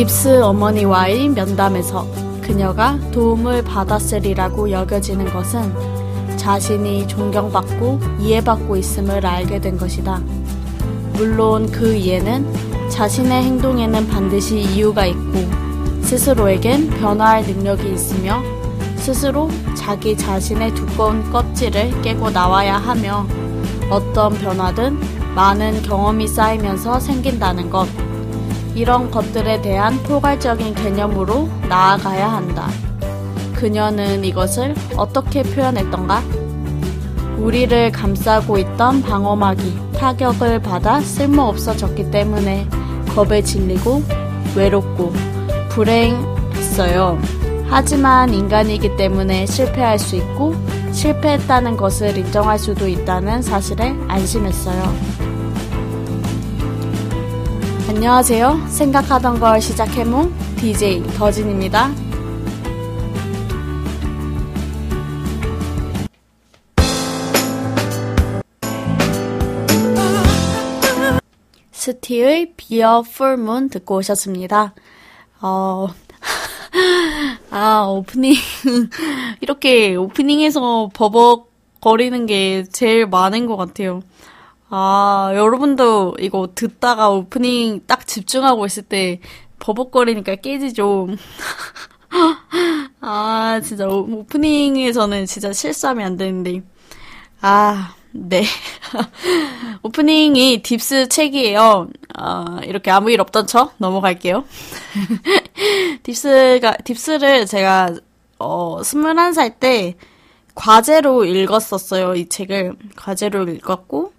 딥스 어머니와의 면담에서 그녀가 도움을 받았으리라고 여겨지는 것은 자신이 존경받고 이해받고 있음을 알게 된 것이다. 물론 그 이해는 자신의 행동에는 반드시 이유가 있고 스스로에겐 변화할 능력이 있으며 스스로 자기 자신의 두꺼운 껍질을 깨고 나와야 하며 어떤 변화든 많은 경험이 쌓이면서 생긴다는 것. 이런 것들에 대한 포괄적인 개념으로 나아가야 한다. 그녀는 이것을 어떻게 표현했던가? 우리를 감싸고 있던 방어막이 타격을 받아 쓸모없어졌기 때문에 겁에 질리고 외롭고 불행했어요. 하지만 인간이기 때문에 실패할 수 있고 실패했다는 것을 인정할 수도 있다는 사실에 안심했어요. 안녕하세요. 생각하던 걸 시작해몽 DJ 더진입니다. 스티의 비어 풀문 듣고 오셨습니다. 어, 아, 오프닝. 이렇게 오프닝에서 버벅 거리는 게 제일 많은 것 같아요. 아, 여러분도 이거 듣다가 오프닝 딱 집중하고 있을 때 버벅거리니까 깨지죠. 아, 진짜 오프닝에서는 진짜 실수하면 안 되는데. 아, 네. 오프닝이 딥스 책이에요. 어, 이렇게 아무 일 없던 척 넘어갈게요. 딥스가, 딥스를 제가, 어, 21살 때 과제로 읽었었어요, 이 책을. 과제로 읽었고,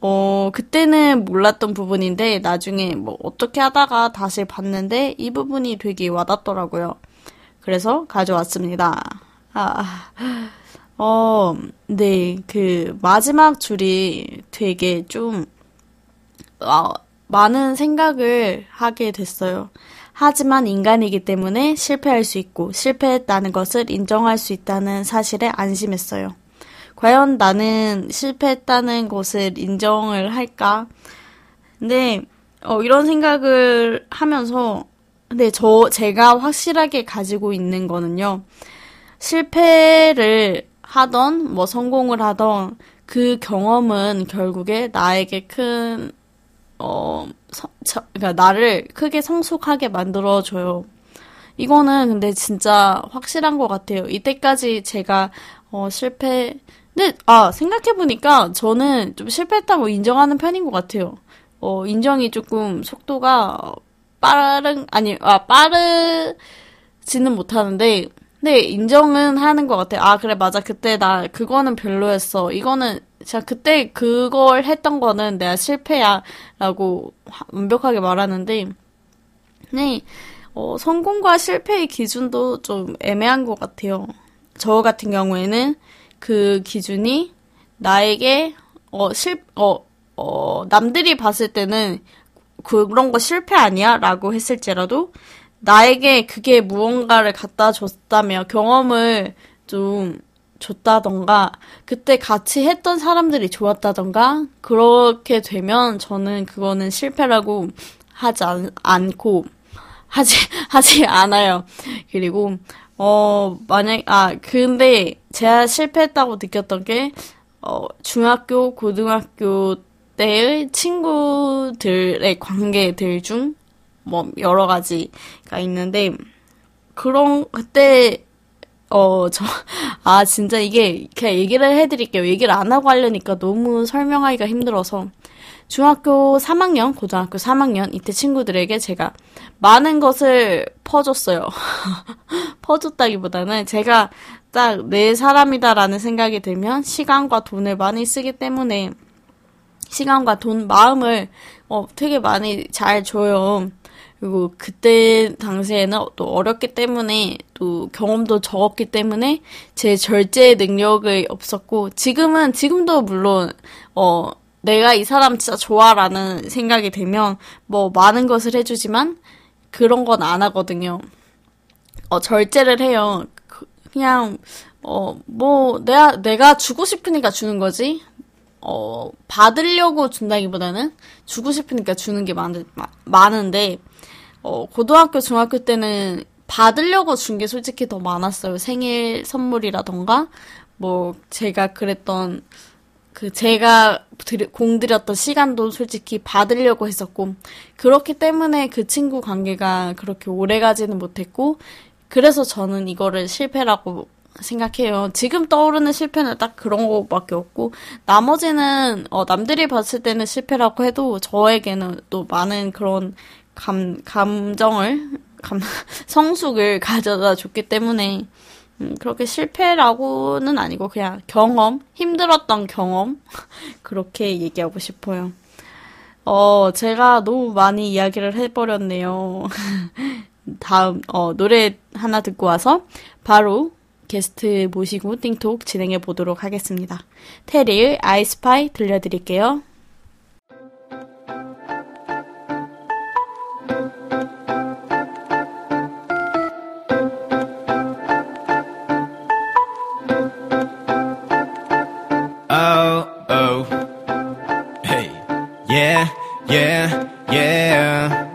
어, 그때는 몰랐던 부분인데, 나중에 뭐, 어떻게 하다가 다시 봤는데, 이 부분이 되게 와닿더라고요. 그래서 가져왔습니다. 아, 어, 네, 그, 마지막 줄이 되게 좀, 어, 많은 생각을 하게 됐어요. 하지만 인간이기 때문에 실패할 수 있고, 실패했다는 것을 인정할 수 있다는 사실에 안심했어요. 과연 나는 실패했다는 것을 인정을 할까? 근데, 어, 이런 생각을 하면서, 근데 저, 제가 확실하게 가지고 있는 거는요, 실패를 하던 뭐 성공을 하던 그 경험은 결국에 나에게 큰 어, 서, 저, 그러니까 나를 크게 성숙하게 만들어줘요. 이거는 근데 진짜 확실한 것 같아요. 이때까지 제가 어, 실패, 근데 아 생각해 보니까 저는 좀 실패했다고 인정하는 편인 것 같아요. 어, 인정이 조금 속도가 빠른 아니 아 빠르지는 못하는데 네, 인정은 하는 것 같아요. 아, 그래, 맞아. 그때 나, 그거는 별로였어. 이거는, 제가 그때 그걸 했던 거는 내가 실패야. 라고 완벽하게 말하는데, 네, 어, 성공과 실패의 기준도 좀 애매한 것 같아요. 저 같은 경우에는 그 기준이 나에게, 어, 실, 어, 어, 남들이 봤을 때는 그런 거 실패 아니야? 라고 했을지라도, 나에게 그게 무언가를 갖다 줬다며 경험을 좀 줬다던가 그때 같이 했던 사람들이 좋았다던가 그렇게 되면 저는 그거는 실패라고 하지 않, 않고 하지 하지 않아요. 그리고 어 만약 아 근데 제가 실패했다고 느꼈던 게 어, 중학교 고등학교 때의 친구들의 관계들 중 뭐 여러 가지가 있는데 그런 그때 어 저 아 진짜 이게 그냥 얘기를 해드릴게요. 얘기를 안 하고 하려니까 너무 설명하기가 힘들어서 중학교 3학년, 고등학교 3학년 이때 친구들에게 제가 많은 것을 퍼줬어요. 퍼줬다기보다는 제가 딱 내 사람이다라는 생각이 들면 시간과 돈을 많이 쓰기 때문에 시간과 돈, 마음을 어, 되게 많이 잘 줘요. 그리고 그때 당시에는 또 어렸기 때문에 또 경험도 적었기 때문에 제 절제 능력이 없었고 지금은 지금도 물론 어 내가 이 사람 진짜 좋아라는 생각이 들면 뭐 많은 것을 해주지만 그런 건 안 하거든요. 어 절제를 해요. 그, 그냥 어 뭐 내가 내가 주고 싶으니까 주는 거지. 어 받으려고 준다기보다는 주고 싶으니까 주는 게 많, 많은데 어, 고등학교, 중학교 때는 받으려고 준 게 솔직히 더 많았어요. 생일 선물이라던가, 뭐, 제가 그랬던, 그, 제가 들, 공들였던 시간도 솔직히 받으려고 했었고, 그렇기 때문에 그 친구 관계가 그렇게 오래 가지는 못했고, 그래서 저는 이거를 실패라고 생각해요. 지금 떠오르는 실패는 딱 그런 거밖에 없고, 나머지는, 어, 남들이 봤을 때는 실패라고 해도 저에게는 또 많은 그런 감, 감정을, 감, 성숙을 가져다 줬기 때문에, 음, 그렇게 실패라고는 아니고 그냥 경험, 힘들었던 경험, 그렇게 얘기하고 싶어요. 어, 제가 너무 많이 이야기를 해버렸네요. 다음, 어, 노래 하나 듣고 와서 바로 게스트 모시고 띵톡 진행해 보도록 하겠습니다. 테리의 아이스파이 들려드릴게요. Yeah, yeah, yeah.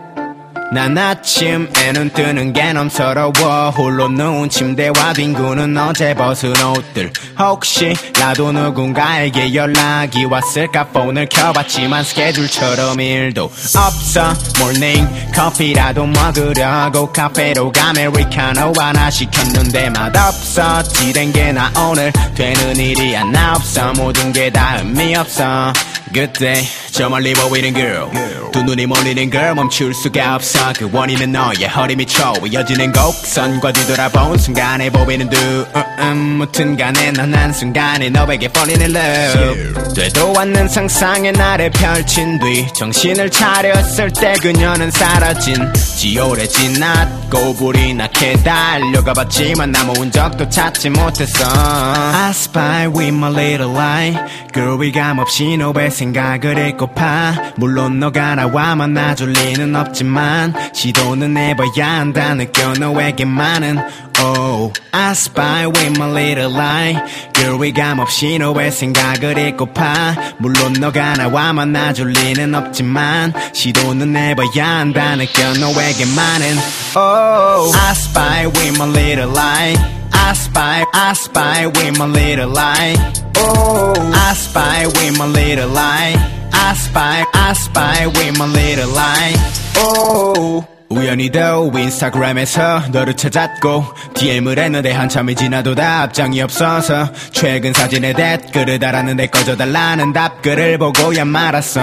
난 아침에 눈 뜨는 게 넘 서러워. 홀로 누운 침대와 뒹구는 어제 벗은 옷들. 혹시라도 누군가에게 연락이 왔을까? 폰을 켜봤지만 스케줄처럼 일도 없어. 모닝 커피라도 먹으려고 카페로 아메리카노 하나 시켰는데 맛없어. 지된 게 나 오늘 되는 일이 하나 없어. 모든 게 다 의미 없어. 그때 저 멀리 보이는 girl 두 눈이 몰리는 girl 멈출 수가 없어. 그 원인은 너의 허리 미쳐 이어지는 곡선과 뒤돌아본 순간에 보이는 두 음, 무튼 간에 난 한순간에 너에게 falling in love 되도 않는 상상의 나를 펼친 뒤 정신을 차렸을 때 그녀는 사라진 지 오래 지났고 불이 나게 달려가 봤지만 아무 흔적도 찾지 못했어. I spy with my little eye. girl 위감 없이 너의 생각을 읽고 파 물론 너가 나와 만나줄 리는 없지만 시도는 해봐야 한다 느껴 너에게만은 Oh I spy with my little eye girl 위감 없이 너의 생각을 읽고파 물론 너가 나와 만나줄 리는 없지만 시도는 해봐야 한다 느껴 너에게만은 Oh I spy with my little eye I spy, I spy with my little eye. Oh, I spy with my little eye. I spy, I spy with my little eye. Oh. 우연히도 인스타그램에서 너를 찾았고 DM을 했는데 한참이 지나도 답장이 없어서 최근 사진에 댓글을 달았는데 꺼져달라는 답글을 보고야 말았어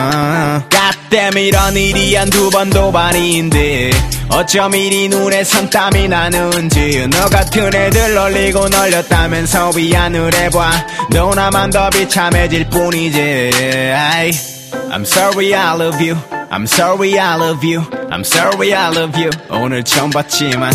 가댐 이런 일이 한 두 번도 아닌데 어쩜 이리 눈에 선땀이 나는지 너 같은 애들 놀리고 널렸다면서 위안을 해봐 너 나만 더 비참해질 뿐이지 아이. I'm sorry I love you I'm sorry I love you I'm sorry I love you 오늘 처음 봤지만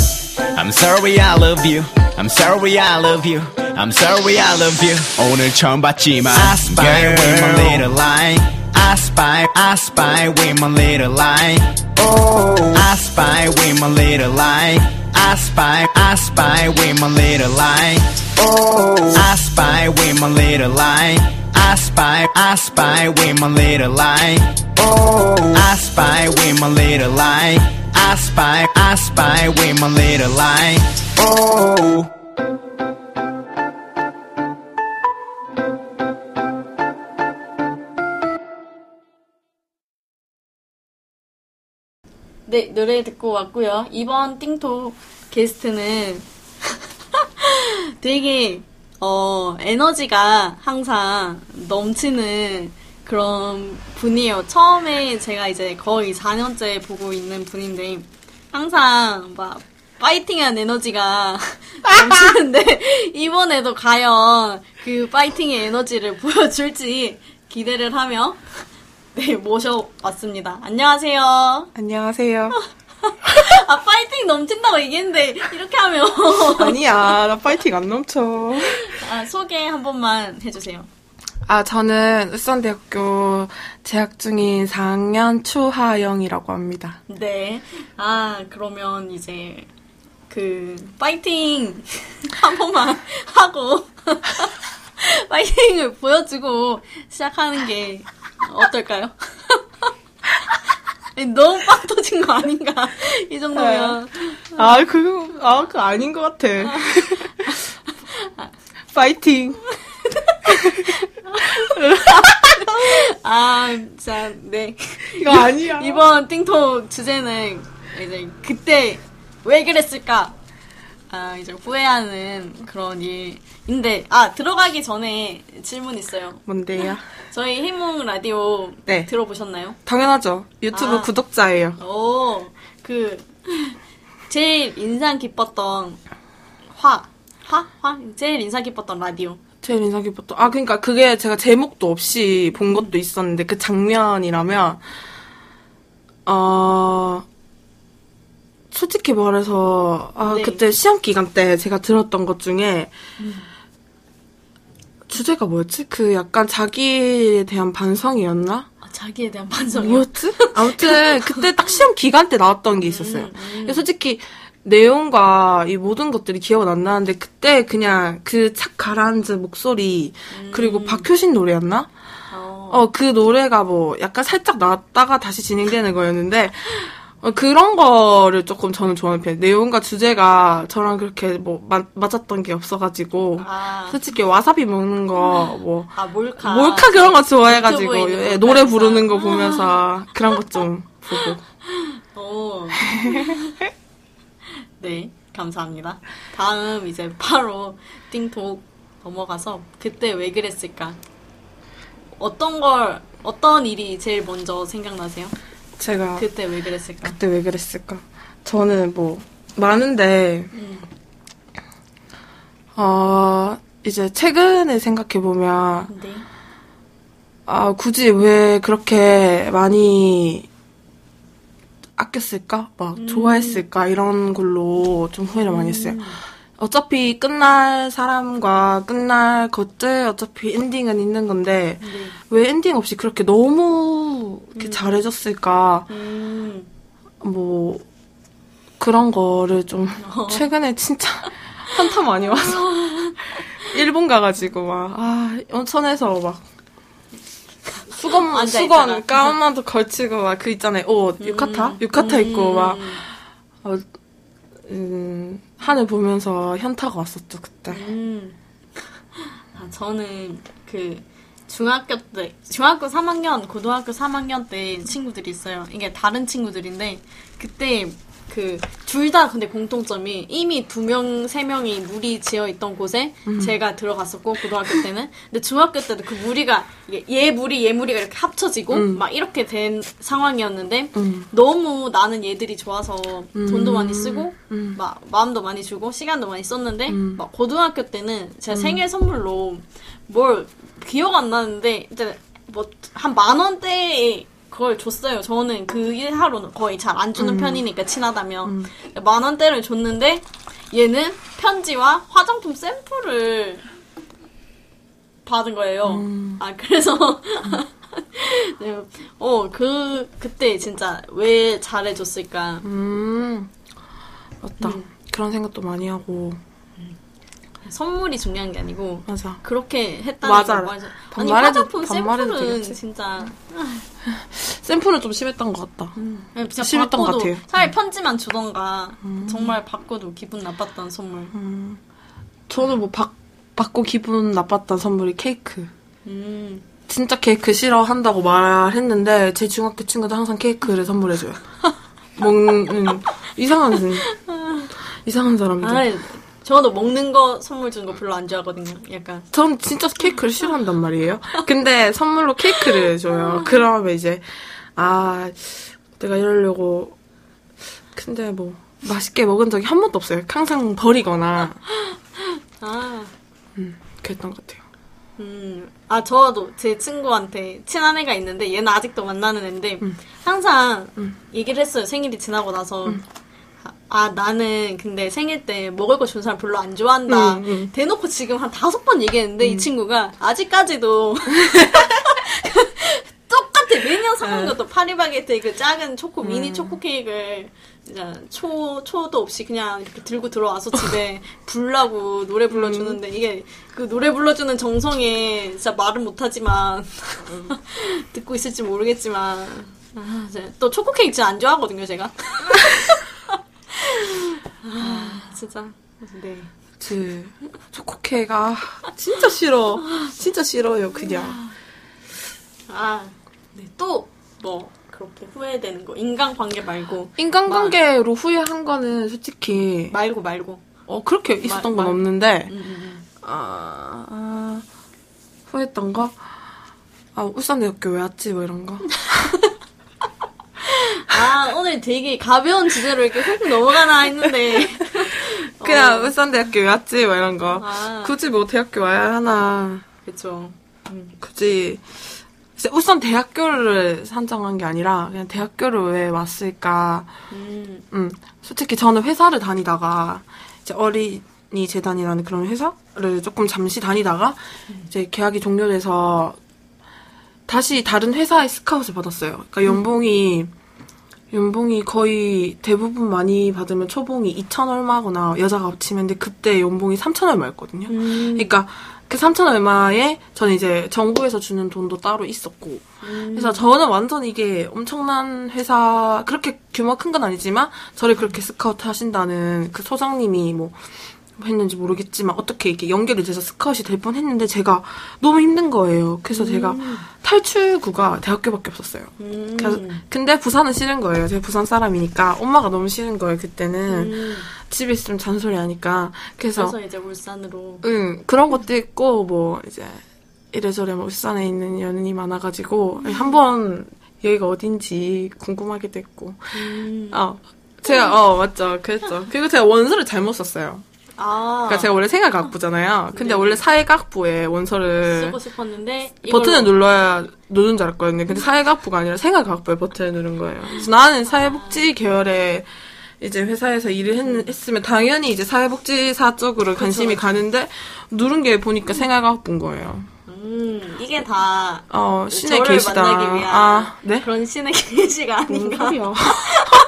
I'm sorry I love you I'm sorry I love you I'm sorry I love you 오늘 처음 봤지만 I spy with my little lie I spy I spy with my little lie Oh I spy with my little lie I spy I spy with my little lie Oh I spy with my little lie I spy, I spy with my little eye. Oh, I spy with my little eye. I spy, I spy with my little eye. Oh. 네, 노래 듣고 왔고요. 이번 띵톡 게스트는 되게 어, 에너지가 항상 넘치는 그런 분이에요. 처음에 제가 이제 거의 4년째 보고 있는 분인데, 항상 막, 파이팅한 에너지가 넘치는데, 이번에도 과연 그 파이팅의 에너지를 보여줄지 기대를 하며, 네, 모셔봤습니다. 안녕하세요. 안녕하세요. 아, 파이팅 넘친다고 얘기했는데, 이렇게 하면. 아니야, 나 파이팅 안 넘쳐. 아, 소개 한 번만 해주세요. 아, 저는 울산대학교 재학 중인 4학년 추하영이라고 합니다. 네. 아, 그러면 이제, 그, 파이팅 한 번만 하고, 파이팅을 보여주고 시작하는 게 어떨까요? 너무 빵 터진 거 아닌가? 이 정도면. 아, 그거, 아, 그거 아닌 것 같아. 파이팅. 아, 자, 네. 이거 아니야. 이번 띵톡 주제는 이제 그때 왜 그랬을까? 아, 이제 후회하는 그런 일인데, 아, 들어가기 전에 질문 있어요. 뭔데요? 저희 희몽 라디오 네. 들어보셨나요? 당연하죠. 유튜브 아. 구독자예요. 오, 그, 제일 인상 깊었던 화, 화? 화? 제일 인상 깊었던 라디오. 제일 인상 깊었던. 아, 그니까 그게 제가 제목도 없이 본 것도 있었는데 그 장면이라면, 어, 솔직히 말해서, 아, 네. 그때 시험 기간 때 제가 들었던 것 중에, 주제가 뭐였지? 그 약간 자기에 대한 반성이었나? 아, 자기에 대한 반성이요. 뭐였지? 아무튼 그때 딱 시험 기간 때 나왔던 게 있었어요. 근데 솔직히 내용과 이 모든 것들이 기억은 안 나는데 그때 그냥 그 착 가라앉은 목소리 그리고 박효신 노래였나? 어. 어그 노래가 뭐 약간 살짝 나왔다가 다시 진행되는 거였는데 어, 그런 거를 조금 저는 좋아하는 편. 내용과 주제가 저랑 그렇게 뭐 맞, 맞았던 게 없어가지고 아, 솔직히 와사비 먹는 거 뭐. 아, 몰카. 몰카 그런 거 좋아해가지고 예, 노래 부르는 거. 보면서 그런 것 좀 보고 오. 네, 감사합니다. 다음 이제 바로 띵톡 넘어가서 그때 왜 그랬을까? 어떤 걸 어떤 일이 제일 먼저 생각나세요? 제가 그때 왜 그랬을까? 그때 왜 그랬을까? 저는 뭐 많은데 음. 어 이제 최근에 생각해 보면 네. 아 굳이 왜 그렇게 많이 아꼈을까? 막 음. 좋아했을까? 이런 걸로 좀 후회를 많이 했어요. 어차피 끝날 사람과 끝날 것들 어차피 엔딩은 있는 건데 네. 왜 엔딩 없이 그렇게 너무 이렇게 잘해줬을까? 음. 뭐 그런 거를 좀 어. 최근에 진짜 한타 많이 와서 일본 가가지고 막아 온천에서 막 수건. 수건 가운만도 걸치고 막 그 있잖아요 옷 유카타 유카타 입고 막 어, 음, 하늘 보면서 현타가 왔었죠 그때 음. 아, 저는 그 중학교 때, 중학교 3학년, 고등학교 3학년 때 친구들이 있어요. 이게 다른 친구들인데, 그때 그, 둘 다 근데 공통점이 이미 두 명, 세 명이 물이 지어 있던 곳에 제가 들어갔었고, 고등학교 때는. 근데 중학교 때도 그 무리가, 얘 무리, 얘 무리가 이렇게 합쳐지고, 막 이렇게 된 상황이었는데, 너무 나는 얘들이 좋아서 돈도 많이 쓰고, 막 마음도 많이 주고, 시간도 많이 썼는데, 막 고등학교 때는 제가 생일 선물로 뭘 기억 안 나는데, 이제 뭐 한 만 원대에 그걸 줬어요. 저는 그 일하로는 거의 잘 안 주는 편이니까 친하다면 만 원대를 줬는데 얘는 편지와 화장품 샘플을 받은 거예요. 아 그래서 네, 어그 그때 진짜 왜 잘해줬을까? 음 맞다 그런 생각도 많이 하고 선물이 중요한 게 아니고 맞아 그렇게 했다는 맞아. 거 맞아. 아니 화장품 샘플은. 진짜 샘플은 좀 심했던 것 같다 그냥 진짜 심했던 것 같아요. 음. 차라리 편지만 주던가 정말 받고도 기분 나빴던 선물. 저는 뭐 받, 받고 기분 나빴던 선물이 케이크 음. 진짜 케이크 싫어한다고 말했는데 제 중학교 친구들 항상 케이크를 선물해줘요. 먹 음, 이상한 이상한 사람들. 아, 저도 먹는 거 선물 주는 거 별로 안 좋아하거든요. 약간 전 진짜 케이크를 싫어한단 말이에요. 근데 선물로 케이크를 줘요. 그러면 이제 아 내가 이러려고 근데 뭐 맛있게 먹은 적이 한 번도 없어요. 항상 버리거나 아, 음, 그랬던 것 같아요. 음, 아 저도 제 친구한테 친한 애가 있는데 얘는 아직도 만나는 애인데 음. 항상 얘기를 했어요. 생일이 지나고 나서. 아, 아, 나는 근데 생일 때 먹을 거 주는 사람 별로 안 좋아한다. 음, 음. 대놓고 지금 한 다섯 번 얘기했는데 이 친구가 아직까지도 똑같아. 매년 사는 것도 파리바게트 그 작은 초코 미니 초코 케이크를 진짜 초 초도 없이 그냥 이렇게 들고 들어와서 집에 불라고 노래 불러주는데 이게 그 노래 불러주는 정성에 진짜 말은 못하지만 듣고 있을지 모르겠지만 아, 또 초코 케이크 진짜 안 좋아하거든요, 제가. 아, 진짜. 네. 그 초코케가 진짜 싫어. 진짜 싫어요, 그냥. 아, 네. 또, 뭐, 그렇게 후회되는 거. 인간관계 말고. 인간관계로 후회한 거는 솔직히 말고, 말고. 어 그렇게 있었던 말- 건 없는데 음, 음, 아, 아, 후회했던 거? 아 울산대학교 왜 왔지 뭐 이런 거. 음. 아, 오늘 되게 가벼운 주제로 이렇게 훅 넘어가나 했는데. 그냥 어. 울산대학교 왜 왔지 뭐 이런 거. 아. 굳이 뭐 대학교 와야 하나. 그쵸. 굳이 이제 울산 대학교를 산정한 게 아니라 그냥 대학교를 왜 왔을까. 음, 음, 솔직히 저는 회사를 다니다가 이제 어린이 재단이라는 그런 회사를 조금 잠시 다니다가 이제 계약이 종료돼서 다시 다른 회사에 스카웃을 받았어요. 그러니까 연봉이 연봉이 거의 대부분 많이 받으면 초봉이 2천 얼마거나 여자가 합치면 근데 그때 연봉이 3천 얼마였거든요. 음. 그러니까 그 3천 얼마에 저는 이제 정부에서 주는 돈도 따로 있었고 그래서 저는 완전 이게 엄청난 회사 그렇게 규모 큰 건 아니지만 저를 그렇게 스카우트 하신다는 그 소장님이 뭐 했는지 모르겠지만 어떻게 이렇게 연결이 돼서 스카웃이 될 뻔했는데 제가 너무 힘든 거예요. 그래서 제가 탈출구가 대학교밖에 없었어요. 음. 그래서 근데 부산은 싫은 거예요. 제가 부산 사람이니까 엄마가 너무 싫은 거예요. 그때는 음. 집에 있으면 잔소리 하니까 그래서 그래서 이제 울산으로. 응, 그런 것도 있고, 뭐, 이제, 이래저래 뭐, 울산에 있는 연인이 많아가지고, 한번 여기가 어딘지 궁금하기도 했고, 음. 어, 제가, 어, 맞죠. 그랬죠. 그리고 제가 원서를 잘못 썼어요. 아. 그러니까 제가 원래 생활과학부잖아요. 근데 네. 원래 사회과학부에 원서를 쓰고 싶었는데. 버튼을 이걸로- 눌러야 누른 줄 알았거든요. 근데 사회과학부가 아니라 생활과학부에 버튼을 누른 거예요. 그래서 나는 사회복지 계열에 이제 회사에서 일을 했, 했으면 당연히 이제 사회복지사 쪽으로 관심이 가는데 누른 게 보니까 생활과학부인 거예요. 음, 이게 다. 어, 신의 계시다. 만나기 위한 아, 네? 그런 신의 계시가 뭔 아닌가.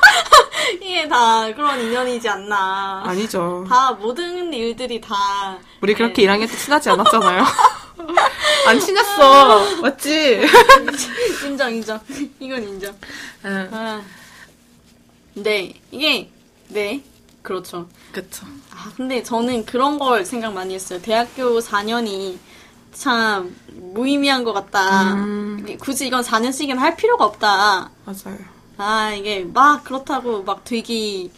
이게 다 그런 인연이지 않나. 아니죠. 다 모든 일들이 다. 우리 네. 그렇게 1학년 때 친하지 않았잖아요. 안 친했어. 맞지? 인정, 인정. 이건 인정. 응. 아. 네, 이게, 네. 그렇죠. 그쵸. 아, 근데 저는 그런 걸 생각 많이 했어요. 대학교 4년이 참 무의미한 것 같다. 음. 굳이 이건 4년씩은 할 필요가 없다. 맞아요. 아, 이게 막 그렇다고 막 되게,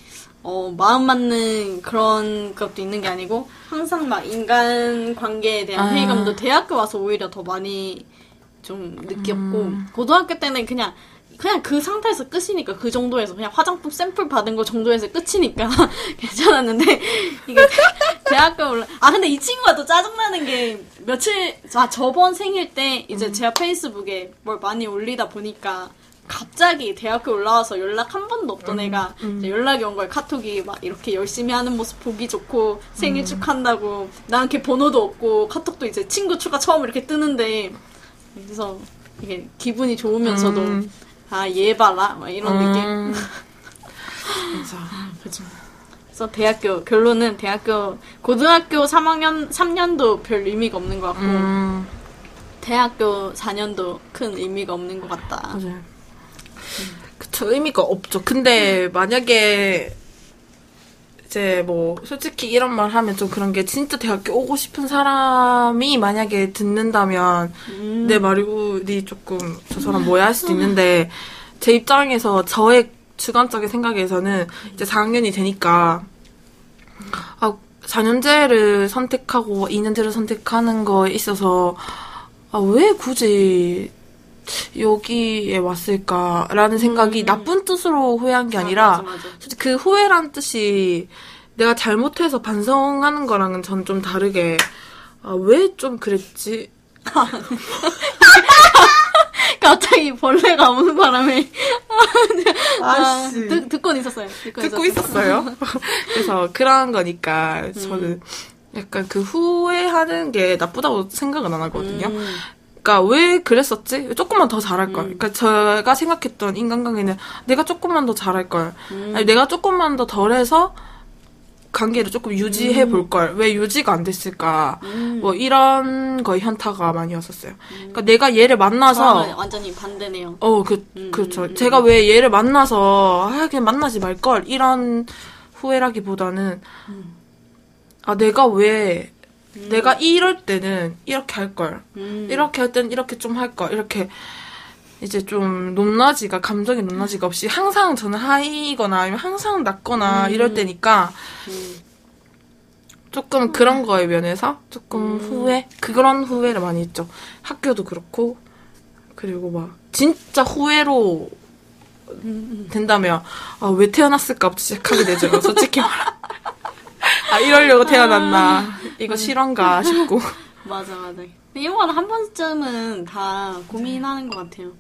어, 마음 맞는 그런 것도 있는 게 아니고, 항상 막 인간 관계에 대한 아. 회의감도 대학교 와서 오히려 더 많이 좀 느꼈고, 음. 고등학교 때는 그냥, 그냥 그 상태에서 끝이니까, 그 정도에서 그냥 화장품 샘플 받은 거 정도에서 끝이니까 괜찮았는데, 이게 대- 대학교 올라, 아, 근데 이 친구가 또 짜증나는 게, 며칠, 아, 저번 생일 때 이제 음. 제가 페이스북에 뭘 많이 올리다 보니까, 갑자기 대학교 올라와서 연락 한 번도 없던 애가 이제 연락이 온 거예요. 카톡이 막 이렇게 열심히 하는 모습 보기 좋고 생일 축한다고 난 걔 번호도 없고 카톡도 이제 친구 추가 처음 이렇게 뜨는데 그래서 이게 기분이 좋으면서도 음. 아얘 봐라 막 이런 느낌. 음. 맞아. 그죠. 그래서 대학교 결론은 대학교 고등학교 3학년 3년도 별 의미가 없는 것 같고 음. 대학교 4년도 큰 의미가 없는 것 같다. 맞아요. 그쵸, 의미가 없죠. 근데 만약에 이제 뭐 솔직히 이런 말 하면 좀 그런 게 진짜 대학교 오고 싶은 사람이 만약에 듣는다면 음. 내 말이 조금 저 사람 뭐야 할 수도 있는데 제 입장에서 저의 주관적인 생각에서는 이제 4학년이 되니까 아 4년제를 선택하고 2년제를 선택하는 거에 있어서 아 왜 굳이 여기에 왔을까라는 생각이 음. 나쁜 뜻으로 후회한 게 아, 아니라 맞아, 맞아. 그 후회란 뜻이 내가 잘못해서 반성하는 거랑은 전 좀 다르게 아, 왜 좀 그랬지? 갑자기 벌레가 오는 바람에 아. 듣, 듣곤 있었어요. 듣곤 듣고 있었어요. 그래서 그런 거니까 저는 약간 그 후회하는 게 나쁘다고 생각은 안 하거든요. 음. 그러니까 왜 그랬었지? 조금만 더 잘할 걸. 그러니까 제가 생각했던 인간관계는 내가 조금만 더 잘할 걸. 음. 아니 내가 조금만 더 덜해서 관계를 조금 유지해 볼 걸. 왜 유지가 안 됐을까? 뭐 이런 거에 현타가 많이 왔었어요. 그러니까 내가 얘를 만나서 완전히 반대네요. 어, 그, 음, 그렇죠. 음, 제가 왜 얘를 만나서, 아, 그냥 만나지 말 걸. 이런 후회라기보다는, 아, 내가 왜, 내가 이럴 때는 이렇게 할 걸. 음. 이렇게 할 때는 이렇게 좀 할 걸. 이렇게, 이제 좀 높낮이가, 감정의 높낮이가 없이 항상 저는 하이거나 아니면 항상 낮거나 이럴 때니까, 음. 조금 그런 거에 면해서 조금 후회? 그런 후회를 많이 했죠. 학교도 그렇고, 그리고 막, 진짜 후회로 된다면, 아, 왜 태어났을까 부터 시작하게 되죠. 솔직히 말하 아, 이러려고 태어났나. 이거 실화인가 싶고. 맞아, 맞아. 이건 한 번쯤은 다 고민하는 것 같아요.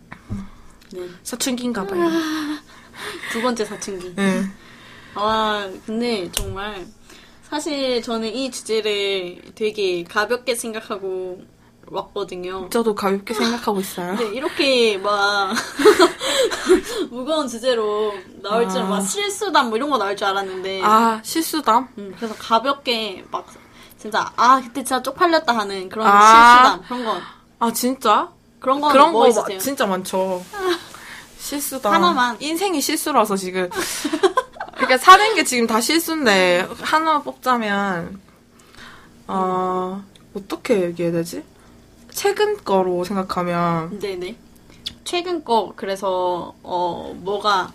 네. 사춘기인가 봐요. 두 번째 사춘기. 네. 아, 근데 정말 사실 저는 이 주제를 되게 가볍게 생각하고 왔거든요. 저도 가볍게 생각하고 있어요. 근데 이렇게 막 무거운 주제로 나올 줄, 아. 막 실수담 뭐 이런 거 나올 줄 알았는데. 아, 실수담? 음, 그래서 가볍게 막 진짜 아 그때 진짜 쪽팔렸다 하는 그런 아. 실수담 그런 거 아, 진짜? 그런 거 그런 뭐 거? 마- 진짜 많죠. 실수다. 하나만. 인생이 실수라서 지금. 그러니까 사는 게 지금 다 실수인데 하나 뽑자면 어 어떻게 얘기해야 되지? 최근 거로 생각하면 네네. 최근 거 그래서 어 뭐가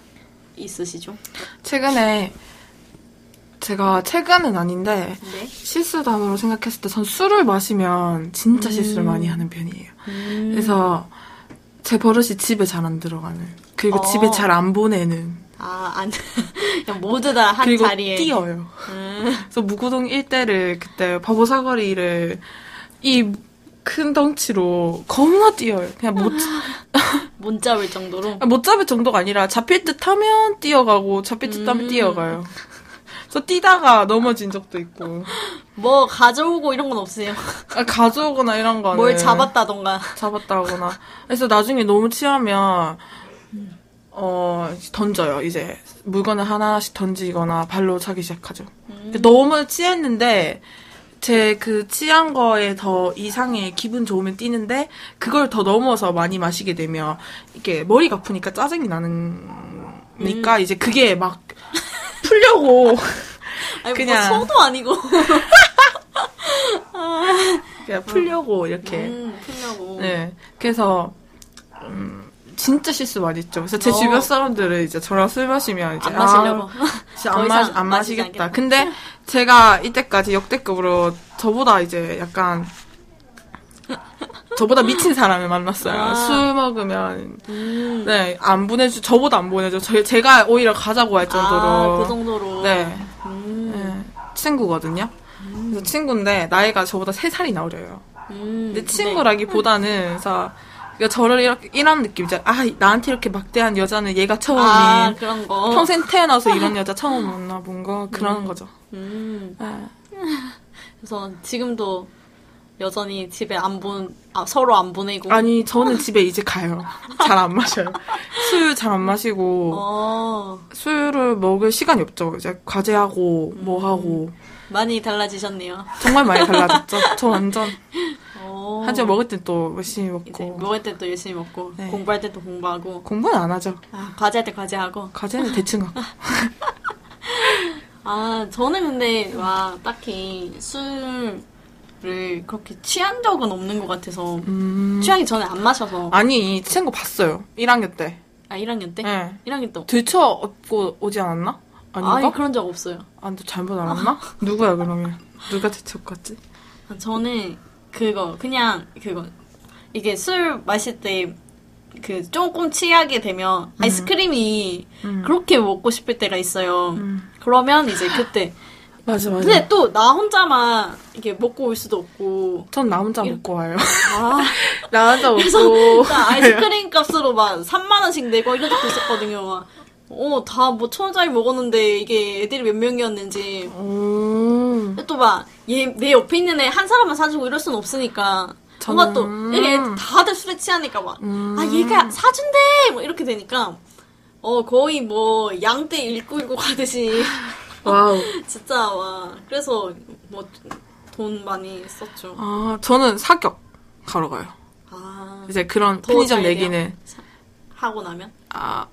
있으시죠? 최근에 제가 최근은 아닌데 네. 실수담으로 생각했을 때 전 술을 마시면 진짜 실수를 많이 하는 편이에요. 그래서 제 버릇이 집에 잘 안 들어가는 그리고 어. 집에 잘 안 보내는 아, 안, 그냥 모두 다 한 자리에. 뛰어요. 음. 그래서 무구동 일대를 그때 바보 사거리를 이 큰 덩치로 겁나 뛰어요. 그냥 못, 못 잡을 정도로. 못 잡을 정도가 아니라 잡힐 듯 하면 뛰어가고 잡힐 듯 하면 음. 뛰어가요. 그래서 뛰다가 넘어진 적도 있고 뭐 가져오고 이런 건 없으세요? 아, 가져오거나 이런 거는 뭘 잡았다던가. 잡았다거나 그래서 나중에 너무 취하면 어 던져요 이제 물건을 하나씩 던지거나 발로 차기 시작하죠 근데 너무 취했는데 제 그 취한 거에 더 이상의 기분 좋으면 뛰는데 그걸 더 넘어서 많이 마시게 되면 이게 머리가 아프니까 짜증이 나는니까 이제 그게 막 풀려고 아니, 그냥- 뭐 소도 아니고. 그냥 풀려고 이렇게 음, 풀려고. 네. 그래서 음, 진짜 실수 많이 했죠. 그래서 제 어. 주변 사람들은 이제 저랑 술 마시면 이제 안 마시려고. 아, 진짜 더 안, 마, 안 마시겠다. 근데 제가 이때까지 역대급으로 저보다 이제 약간 저보다 미친 사람을 만났어요. 아. 술 먹으면 음. 네안 보내주 저보다 안 보내줘. 저, 제가 오히려 가자고 할 정도로 아, 그 정도로. 네, 음. 네, 친구거든요. 그래서 친구인데 나이가 저보다 3살이나 어려요. 음. 근데 친구라기보다는 그래서 그러니까 저를 이렇게 이런 느낌이죠. 아 나한테 이렇게 막대한 여자는 얘가 처음이 아, 그런 거. 평생 태어나서 이런 여자 처음 만나본 거 그런 거죠. 음. 네. 그래서 지금도 여전히 집에 안 본, 아, 서로 안 보내고. 아니 저는 집에 이제 가요. 잘 안 마셔요. 술 잘 안 마시고 어, 술을 먹을 시간이 없죠. 이제 과제하고 뭐 하고 많이 달라지셨네요. 정말 많이 달라졌죠. 저 완전 어. 하지만 먹을 땐 또 열심히 먹고 먹을 때또 열심히 먹고, 네. 공부할 때또 공부하고, 공부는 안 하죠. 아, 과제할 때 과제하고. 과제는 대충 하고. 아, 저는 근데, 와, 딱히 술을 그렇게 취한 적은 없는 것 같아서. 음. 취하기 전에 안 마셔서. 아니 친구 봤어요. 1학년 때. 아, 1학년 때? 네. 1학년 때. 들쳐 업고 오지 않았나? 아닌가? 아니, 그런 적 없어요. 아, 너 잘못 알았나? 누구야, 그러면? 누가 대체 갔지? 아, 저는 그거 그냥 그거 이게 술 마실 때 그 조금 취하게 되면 아이스크림이 그렇게 먹고 싶을 때가 있어요. 그러면 이제 그때 맞아, 맞아. 근데 또 나 혼자만 이렇게 먹고 올 수도 없고 전 나 혼자 먹고 와요. 아 나 혼자 그래서 먹고. 나 아이스크림 값으로 막 3만 원씩 내고 이런 적도 있었거든요. 어, 다 뭐 천 원짜리 먹었는데 이게 애들이 몇 명이었는지. 음. 또 막, 얘, 내 옆에 있는 애 한 사람만 사주고 이럴 순 없으니까. 뭔가 또, 이게 다들 술에 취하니까 막, 음. 아, 얘가 사준대! 뭐 이렇게 되니까, 어, 거의 뭐, 양떼 일구 일구 가듯이. Wow. 진짜 와. 그래서 뭐 돈 많이 썼죠. 아, 저는 사격 가러 가요. 아 이제 그런 더 편의점? 내기는 하고 나면 아,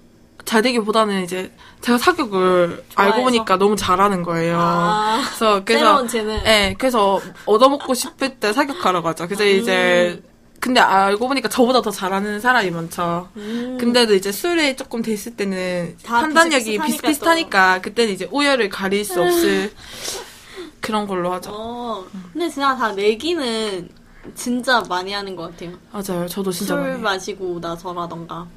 잘 되기보다는 이제 제가 사격을 좋아해서? 알고 보니까 너무 잘하는 거예요. 아 그래서 그래서. 예, 그래서 얻어먹고 싶을 때 사격하러 가죠. 그래서 이제 근데 알고 보니까 저보다 더 잘하는 사람이 많죠. 음. 근데도 이제 술에 조금 됐을 때는 다 판단력이 비슷비슷하니까 비슷비슷하니까 그때는 이제 우열을 가릴 수 없을 그런 걸로 하죠. 어, 근데 진짜 다 내기는 진짜 많이 하는 것 같아요. 맞아요. 저도 진짜 술. 마시고 나서라던가.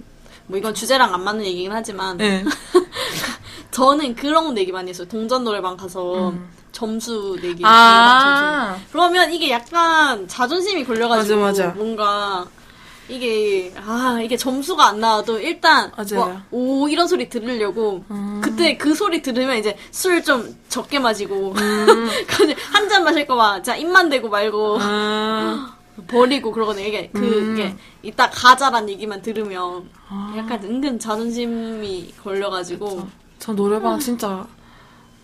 뭐 이건 주제랑 안 맞는 얘기긴 하지만 예. 저는 그런 내기 많이 했어요. 동전 노래방 가서 점수 내기. 음. 아. 점수. 그러면 이게 약간 자존심이 걸려가지고 맞아, 맞아. 뭔가 이게 아 이게 점수가 안 나와도 일단. 뭐, 오 이런 소리 들으려고 그때 그 소리 들으면 이제 술 좀 적게 마시고 한잔 마실 거만 자 입만 대고 말고 아, 버리고 그러거든요. 이게 그 이게 이따 가자란 얘기만 들으면 약간 은근 자존심이 걸려가지고. 저 노래방 진짜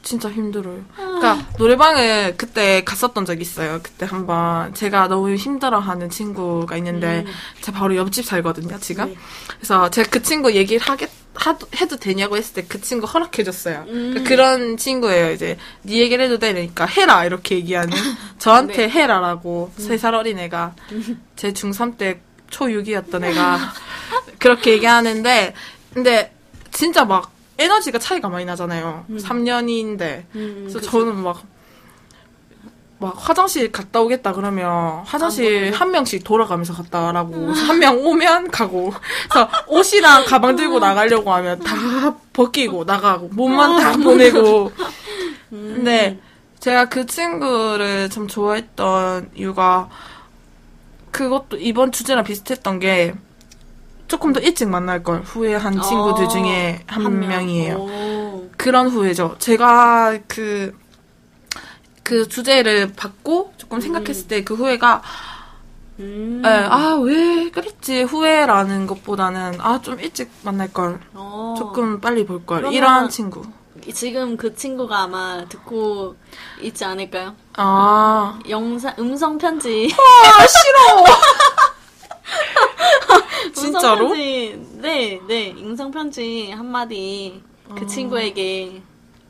진짜 힘들어요. 그러니까 노래방을 그때 갔었던 적 있어요. 그때 한번 제가 너무 힘들어하는 친구가 있는데 제가 바로 옆집 살거든요. 지금. 네. 그래서 제가 그 친구 얘기를 하겠 하도, 해도 되냐고 했을 때 그 친구 허락해줬어요. 음. 그러는 친구예요. 이제 네 얘기를 해도 되니까 해라 이렇게 얘기하는 저한테 네. 해라라고 세살 어린 애가 제 중3 때 초6이었던 애가 그렇게 얘기하는데 근데 진짜 막 에너지가 차이가 많이 나잖아요. 3년인데. 음, 그래서 그죠. 저는 막, 막 화장실 갔다 오겠다 그러면 화장실 안한 명씩 돌아가면서 갔다 와라고 한명 오면 가고. 그래서 옷이랑 가방 들고 나가려고 하면 다 벗기고 나가고 몸만 다 보내고. 근데 제가 그 친구를 참 좋아했던 이유가 그것도 이번 주제랑 비슷했던 게 조금 더 일찍 만날 걸 후회한 친구들 어, 중에 한, 한 명. 명이에요. 오. 그런 후회죠. 제가 그, 그 주제를 받고 조금 생각했을 때그 후회가, 음. 예, 아, 왜 그랬지? 후회라는 것보다는, 아, 좀 일찍 만날 걸. 어. 조금 빨리 볼걸. 그러면- 이런 친구. 지금 그 친구가 아마 듣고 있지 않을까요? 아, 영상 음성 편지. 아, 싫어! 진짜로? 네, 네. 음성 편지 한 마디 그 친구에게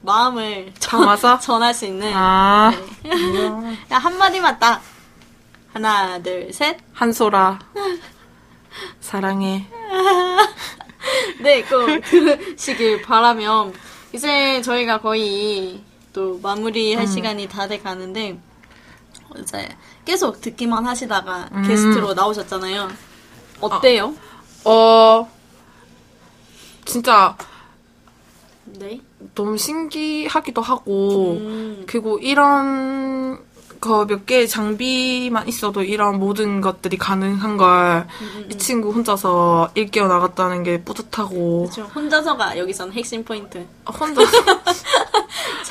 마음을 전- 담아서? 전할 수 있는 아, 네. 야, 한 마디만 딱. 하나, 둘, 셋. 한소라. 사랑해. 네, 꼭 들으시길 바라면 이제 저희가 거의 또 마무리 할 시간이 다 돼 가는데 이제 계속 듣기만 하시다가 게스트로 나오셨잖아요. 어때요? 어, 진짜 네. 너무 신기하기도 하고, 음, 그리고 이런 거 몇 개의 장비만 있어도 이런 모든 것들이 가능한 걸 이 친구 혼자서 일깨워 나갔다는 게 뿌듯하고 그렇죠. 혼자서가 여기서는 핵심 포인트. 혼자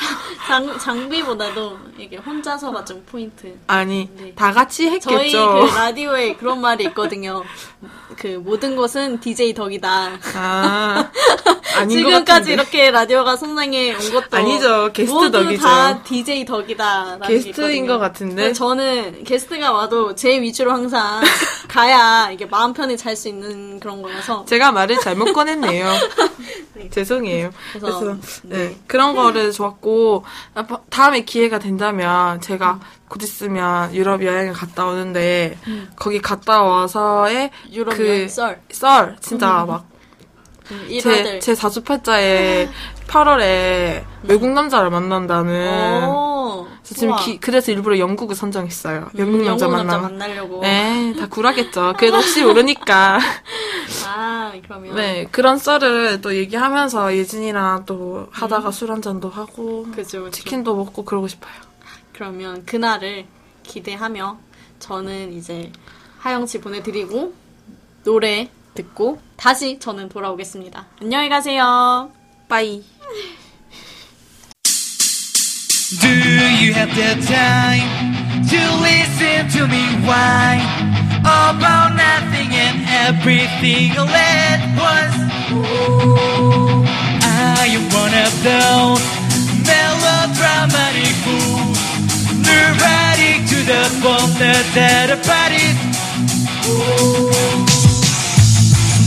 장, 장비보다도 이게 혼자서가 좀 포인트. 아니 네. 다 같이 저희 했겠죠. 그 라디오에 그런 말이 있거든요. 그 모든 것은 DJ 덕이다. 아 지금까지. 이렇게 라디오가 성장해 온 것도 아니죠. 게스트 모두 덕이죠. 다 DJ 덕이다. 게스트인 것 같은데. 저는 게스트가 와도 제 위주로 항상 가야 이게 마음 편히 잘 수 있는 그런 거라서 제가 말을 잘못 꺼냈네요. 죄송해요. 그래서, 그래서 네. 네, 그런 거를 좋았고 다음에 기회가 된다면 제가 곧 있으면 유럽 여행을 갔다 오는데 거기 갔다 와서의 유럽 그 썰. 썰 진짜 막 음, 제. 제 사주팔자에 8월에 외국 남자를 만난다는. 오, 그래서 지금 어. 기- 그래서 일부러 영국을 선정했어요. 영국 음, 남자 영국 남자 만나. 만나려고. 네, 다 굴하겠죠. 그래도 혹시 모르니까. 아, 그러면. 네, 그런 썰을 또 얘기하면서 예진이랑 또 하다가 술 한잔도 하고. 음. 그죠, 그죠. 치킨도 먹고 그러고 싶어요. 그러면 그날을 기대하며 저는 이제 하영치 보내드리고 노래 듣고 다시 저는 돌아오겠습니다. 안녕히 가세요. 빠이. Do you have the time to listen to me whine about nothing and everything? All at once? Ooh, I am one of those melodramatic fool Neurotic to the point that that about it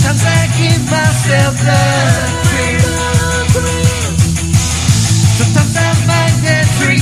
Sometimes I give myself the creep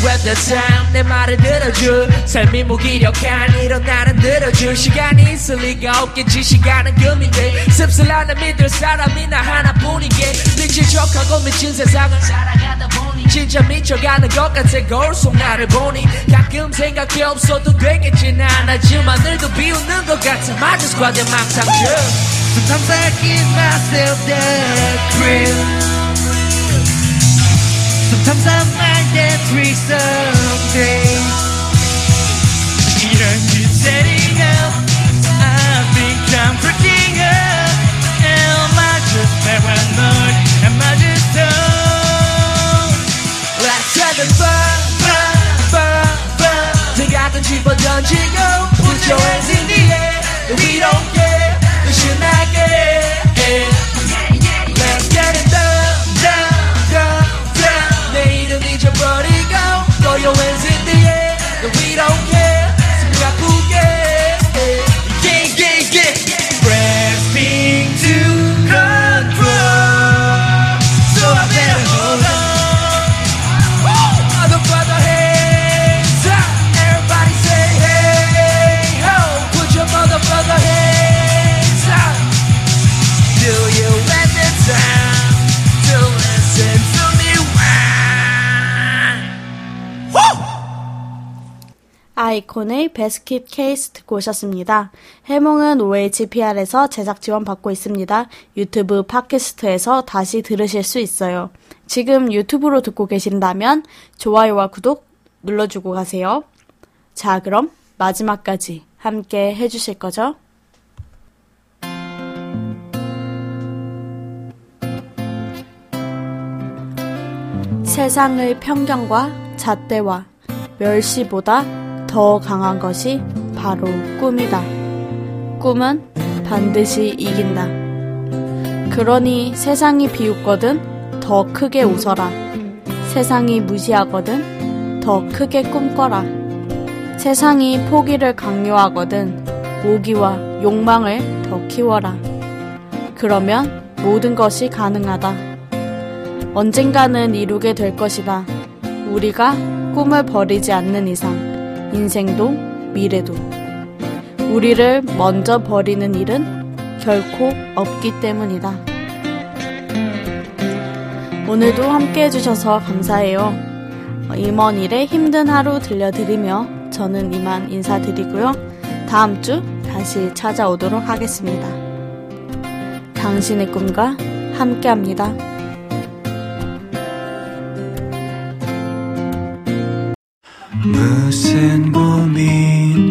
Have the time. 내 말을 들어줄 삶이 무기력한 이런 나는 들어줄 시간이 있을 리가 없겠지. 시간은 금인데 씁쓸한 믿을 사람이 나 하나뿐이게. 미칠 척하고 미친 세상을 살아가다 보니 진짜 미쳐가는 것 같아. 거울 속 나를 보니 가끔 생각해 없어도 되겠진 않았지만 늘도 비웃는 것 같아 맞은 과대 망상증 Sometimes I give myself the thrill Sometimes I find that free someday. 이런 keep setting up. I think I'm freaking up. Am I just paranoid? Am I just dumb? Let's have it fun, fun, fun, fun. 생각은 집어 던지고 Put your hands in the air. We don't care. loyal as 아이콘의 베스킷 케이스 듣고 오셨습니다. 해몽은 OHPR에서 제작 지원 받고 있습니다. 유튜브 팟캐스트에서 다시 들으실 수 있어요. 지금 유튜브로 듣고 계신다면 좋아요와 구독 눌러주고 가세요. 자, 그럼 마지막까지 함께 해주실 거죠? 세상의 편견과 잣대와 멸시보다 더 강한 것이 바로 꿈이다. 꿈은 반드시 이긴다. 그러니 세상이 비웃거든 더 크게 웃어라. 세상이 무시하거든 더 크게 꿈꿔라. 세상이 포기를 강요하거든 모기와 욕망을 더 키워라. 그러면 모든 것이 가능하다. 언젠가는 이루게 될 것이다. 우리가 꿈을 버리지 않는 이상, 인생도 미래도. 우리를 먼저 버리는 일은 결코 없기 때문이다. 오늘도 함께 해주셔서 감사해요. 임원일의 힘든 하루 들려드리며 저는 이만 인사드리고요. 다음 주 다시 찾아오도록 하겠습니다. 당신의 꿈과 함께 합니다. 무슨 고민